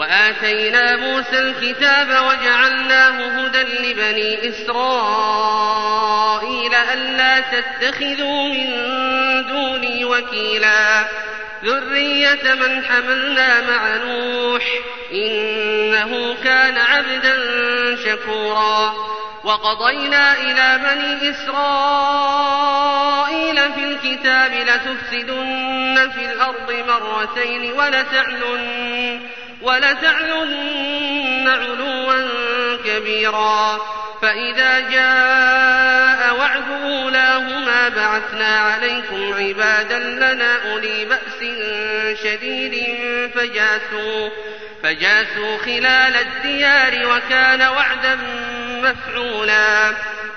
وآتينا موسى الكتاب وجعلناه هدى لبني إسرائيل ألا تتخذوا من دوني وكيلا. ذرية من حملنا مع نوح إنه كان عبدا شكورا. وقضينا إلى بني إسرائيل في الكتاب لتفسدن في الأرض مرتين ولتعلن ولتعلن علوا كبيرا. فإذا جاء وعد أولاهما بعثنا عليكم عبادا لنا أولي بأس شديد فجاسوا فجاسوا خلال الديار وكان وعدا مفعولا.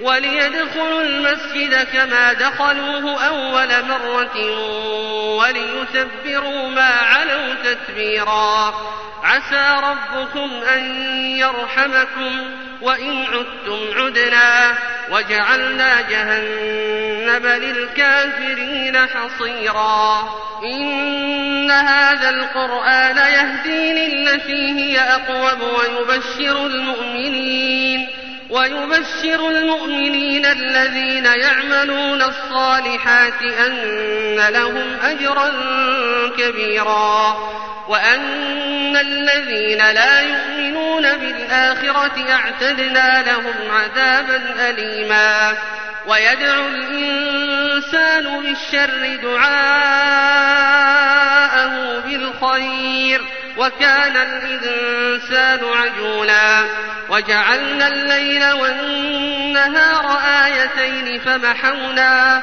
وليدخلوا المسجد كما دخلوه أول مرة وليتبروا ما علوا تتبيرا. عسى ربكم أن يرحمكم وإن عدتم عدنا. وجعلنا جهنم للكافرين حصيرا. إن هذا القرآن يهدي للتي هي أقوم ويبشر المؤمنين. ويبشر المؤمنين الذين يعملون الصالحات أن لهم أجرا كبيرا وأن الذين لا يؤمنون بالآخرة أعتدنا لهم عذابا أليما ويدعو الإنسان بالشر دعاءه بالخير وكان الإنسان عجولا. وجعلنا الليل والنهار آيتين فمحونا.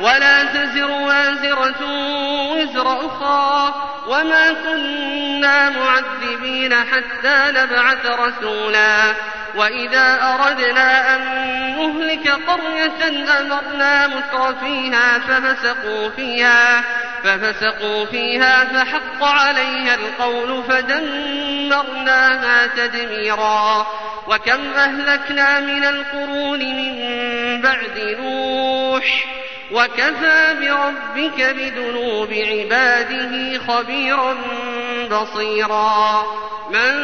ولا تزر وازرة وزر أخرى وما كنا معذبين حتى نبعث رسولا وإذا أردنا أن نهلك قرية أمرنا متر فيها ففسقوا فيها ففسقوا فيها فحق عليها القول فدمرناها تدميرا وكم أهلكنا من القرون من بعد نوح وكفى بربك بذنوب عباده خبيرا بصيرا. من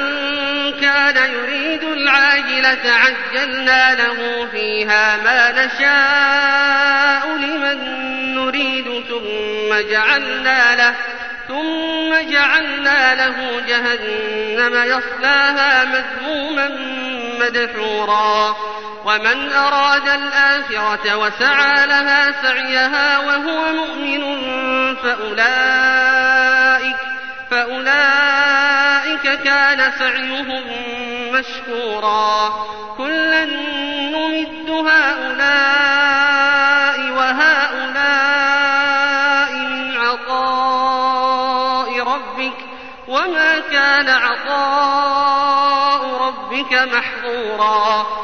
كان يريد العاجلة عجلنا له فيها ما نشاء لمن نريد ثم جعلنا له ثم جعلنا له جهنم يصلاها مذموما مدحورا. ومن أراد الآخرة وسعى لها سعيها وهو مؤمن فأولئك فأولئك كان سعيهم مشكورا. كلا نمد هؤلاء وهؤلاء من عطاء ربك وما كان عطاء ربك محظورا.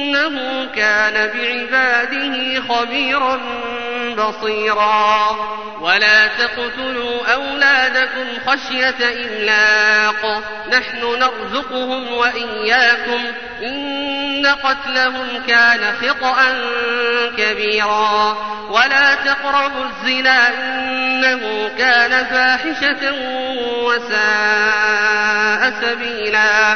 إنه كان بعباده خبيرا بصيرا. ولا تقتلوا أولادكم خشية إملاق. نحن نرزقهم وإياكم. إن قتلهم كان خطأ كبيرا. ولا تقربوا الزنا. إنه كان فاحشة وساء سبيلا.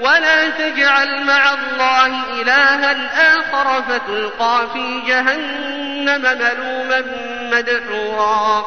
ولا تجعل مع الله إلها آخر فتلقى في جهنم ملوما مدحورا.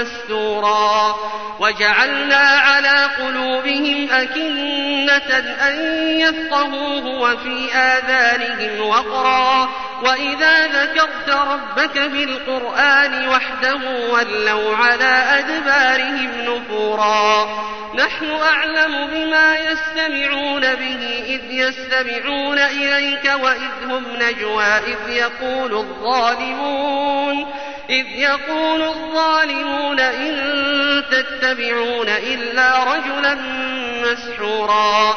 مستورا وجعلنا على قلوبهم أكنة أن يفقهوه وفي آذانهم وقرا وإذا ذكرت ربك في القرآن وحده ولوا على أدبارهم نفورا نحن أعلم بما يستمعون به إذ يستمعون إليك وإذ هم نجوى إذ يقول الظالمون إذ يقول الظالمون إن تتبعون إلا رجلا مسحورا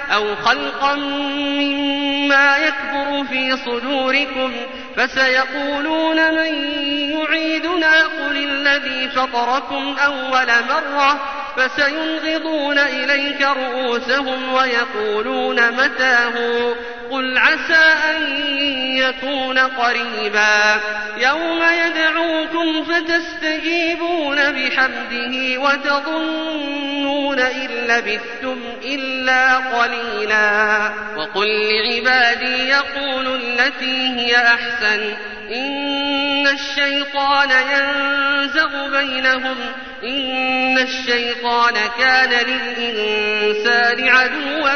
أو خلقا مما يكبر في صدوركم فسيقولون من يعيدنا قل الذي فطركم أول مرة فسينغضون إليك رؤوسهم ويقولون متاه قل عسى أن يكون قريبا. يوم يدعوكم فتستجيبون بحمده وتظنون إن لبثتم إلا قليلا. وقل لعبادي يقولوا التي هي أحسن. إن الشيطان ينزغ بينهم. إن الشيطان كان للإنسان عدوا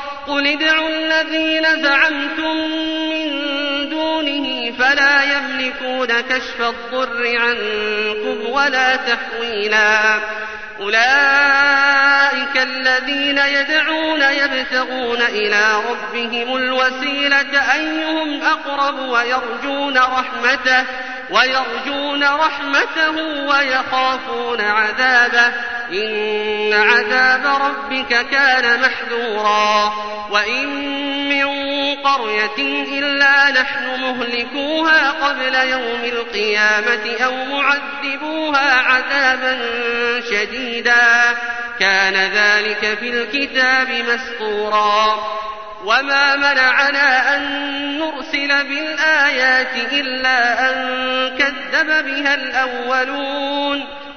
قل ادعوا الذين زعمتم من دونه فلا يملكون كشف الضر عنكم ولا تحويلا. أولئك الذين يدعون يبتغون إلى ربهم الوسيلة أيهم أقرب ويرجون رحمته ويرجون رحمته ويخافون عذابه. إن عذاب ربك كان محذورا وإن من قرية إلا نحن مهلكوها قبل يوم القيامة أو معذبوها عذابا شديدا. كان ذلك في الكتاب مسطورا. وما منعنا أن نرسل بالآيات إلا أن كذب بها الأولون.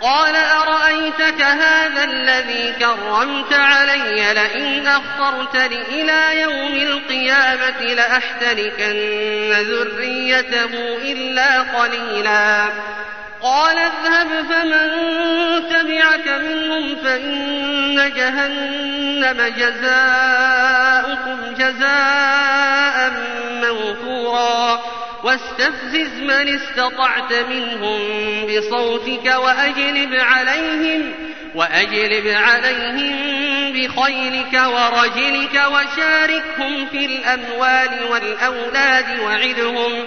قال أرأيتك هذا الذي كرمت علي؟ لئن أخرتني إلى يوم القيامة لأحتركن ذريته إلا قليلا. قال اذهب فمن تبعك منهم فإن جهنم جزاؤكم جزاء موفورا. واستفزز من استطعت منهم بصوتك وأجلب عليهم وأجلب عليهم بخيلك ورجلك وشاركهم في الأموال والأولاد وعدهم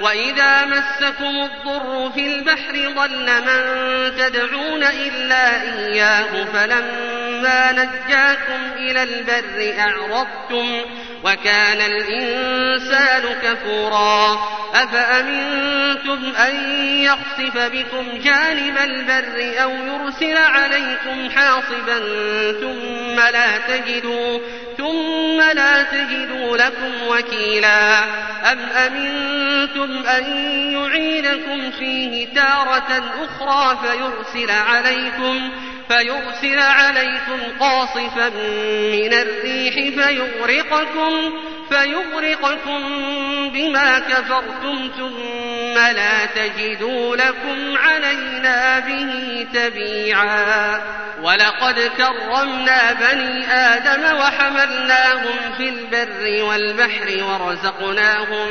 وإذا مسكم الضر في البحر ضل من تدعون إلا إياه فلما نجاكم إلى البر أعرضتم وكان الإنسان كفورا. أفأمنتم أن يخسف بكم جانب البر أو يرسل عليكم حاصبا ثم لا تجدوا ثم لا تجدوا لكم وكيلا. أم أمنتم أن يعيدكم فيه تارة أخرى فيرسل عليكم فيرسل عليكم قاصفا من الريح فيغرقكم فيغرقكم بما كفرتم ثم لا تجدوا لكم علينا به تبيعا. ولقد كرمنا بني آدم وحملناهم في البر والبحر ورزقناهم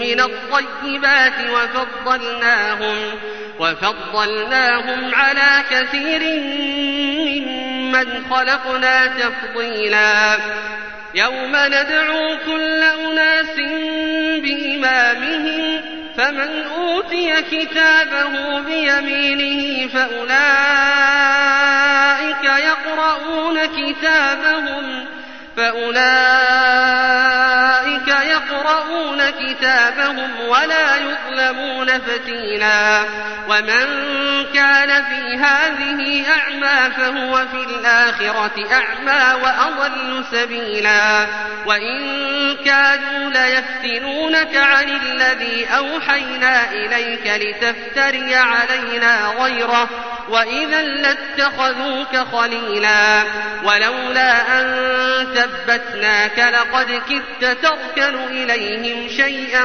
من الطيبات وفضلناهم وفضلناهم على كثير ممن خلقنا تفضيلا. يوم ندعو كل أناس بإمامهم فمن أوتي كتابه بيمينه فأولئك يقرؤون كتابهم. فأولئك يقرؤون كتابهم ولا يظلمون فتيلا. ومن كان في هذه أعمى فهو في الآخرة أعمى وأضل سبيلا. وإن كادوا ليفتنونك عن الذي أوحينا إليك لتفتري علينا غيره وإذا لاتخذوك خليلا ولولا أن ثبتناك لقد كدت تركن إليهم شيئا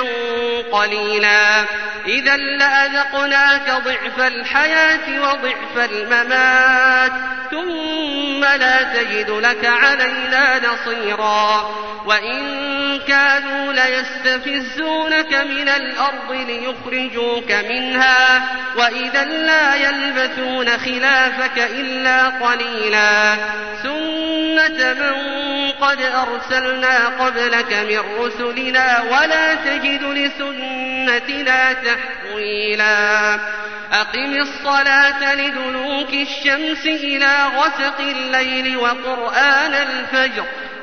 قليلا إذا لأذقناك ضعف الحياة وضعف الممات ثم لا تجد لك علينا نصيرا وإن كانوا ليستفزونك من الأرض ليخرجوك منها وإذا لا يلبثون خلافك إلا قليلا. سنة من قد أرسلنا قبلك من رسلنا ولا تجد لسنتنا تحويلا. أقم الصلاة لدلوك الشمس إلى غسق الليل وقرآن الفجر.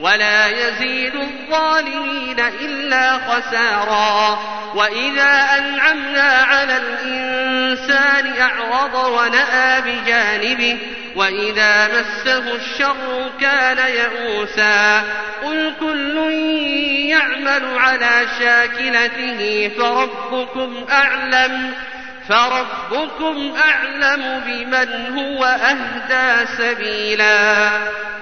ولا يزيد الظالمين إلا خسارا. وإذا أنعمنا على الإنسان أعرض ونأى بجانبه وإذا مسه الشر كان يئوسا. قل كل يعمل على شاكلته فربكم أعلم فربكم أعلم بمن هو أهدى سبيلا.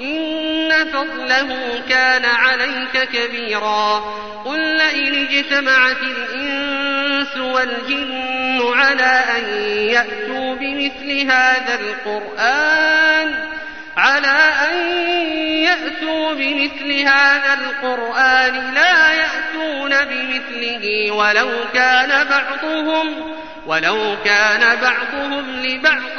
إن فضله كان عليك كبيرا. قل لئن اجتمعت الإنس والجن على أن يأتوا بمثل هذا القرآن على أن يأتوا بمثل هذا القرآن لا يأتون بمثله ولو كان بعضهم ولو كان بعضهم لبعض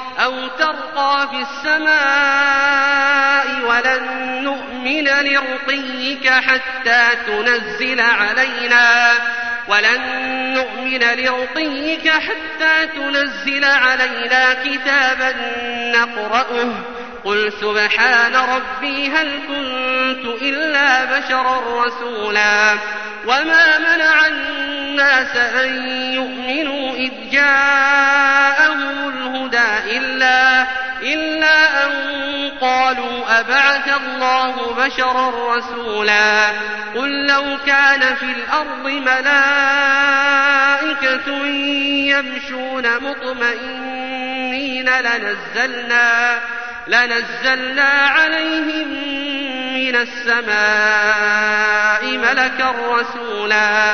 أو ترقى في السماء ولن نؤمن لرقيك حتى تنزل علينا. ولن نؤمن لرقيك حتى تنزل علينا كتابا نقرأه. قل سبحان ربي هل كنت إلا بشرا رسولا. وما منع أن يؤمنوا إذ جاءهم الهدى إلا إلا أن قالوا أبعث الله بشرا رسولا. قل لو كان في الأرض ملائكة يمشون مطمئنين لنزلنا لنزلنا عليهم من السماء ملكا رسولا.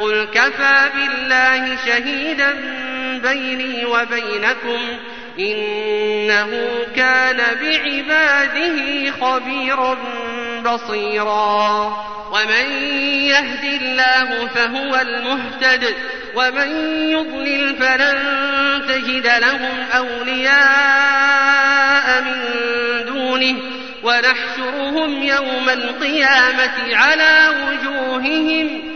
قل كفى بالله شهيدا بيني وبينكم إنه كان بعباده خبيرا بصيرا. ومن يهد الله فهو المهتد ومن يضلل فلن تجد لهم أولياء من دونه. ونحشرهم يوم القيامة على وجوههم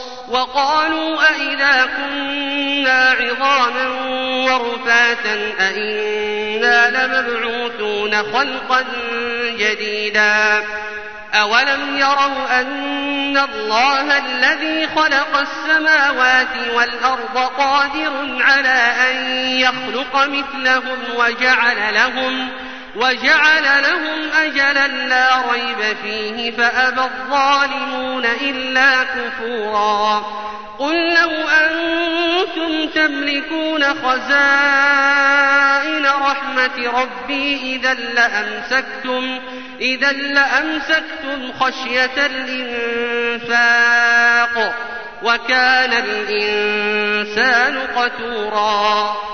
وقالوا أئذا كنا عظاما ورفاتا أئنا لمبعوثون خلقا جديدا أولم يروا أن الله الذي خلق السماوات والأرض قادر على أن يخلق مثلهم وجعل لهم وجعل لهم أجلا لا ريب فيه فأبى الظالمون إلا كفورا. قل لو أنتم تملكون خزائن رحمة ربي إذا لأمسكتم إذا لأمسكتم خشية الإنفاق وكان الإنسان قتورا.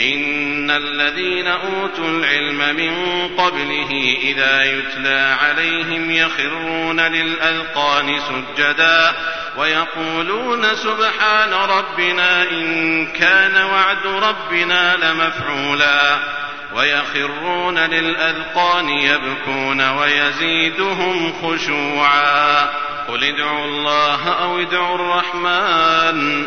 إن الذين أوتوا العلم من قبله إذا يتلى عليهم يخرون للأذقان سجدا ويقولون سبحان ربنا إن كان وعد ربنا لمفعولا ويخرون للأذقان يبكون ويزيدهم خشوعا قل ادعوا الله أو ادعوا الرحمن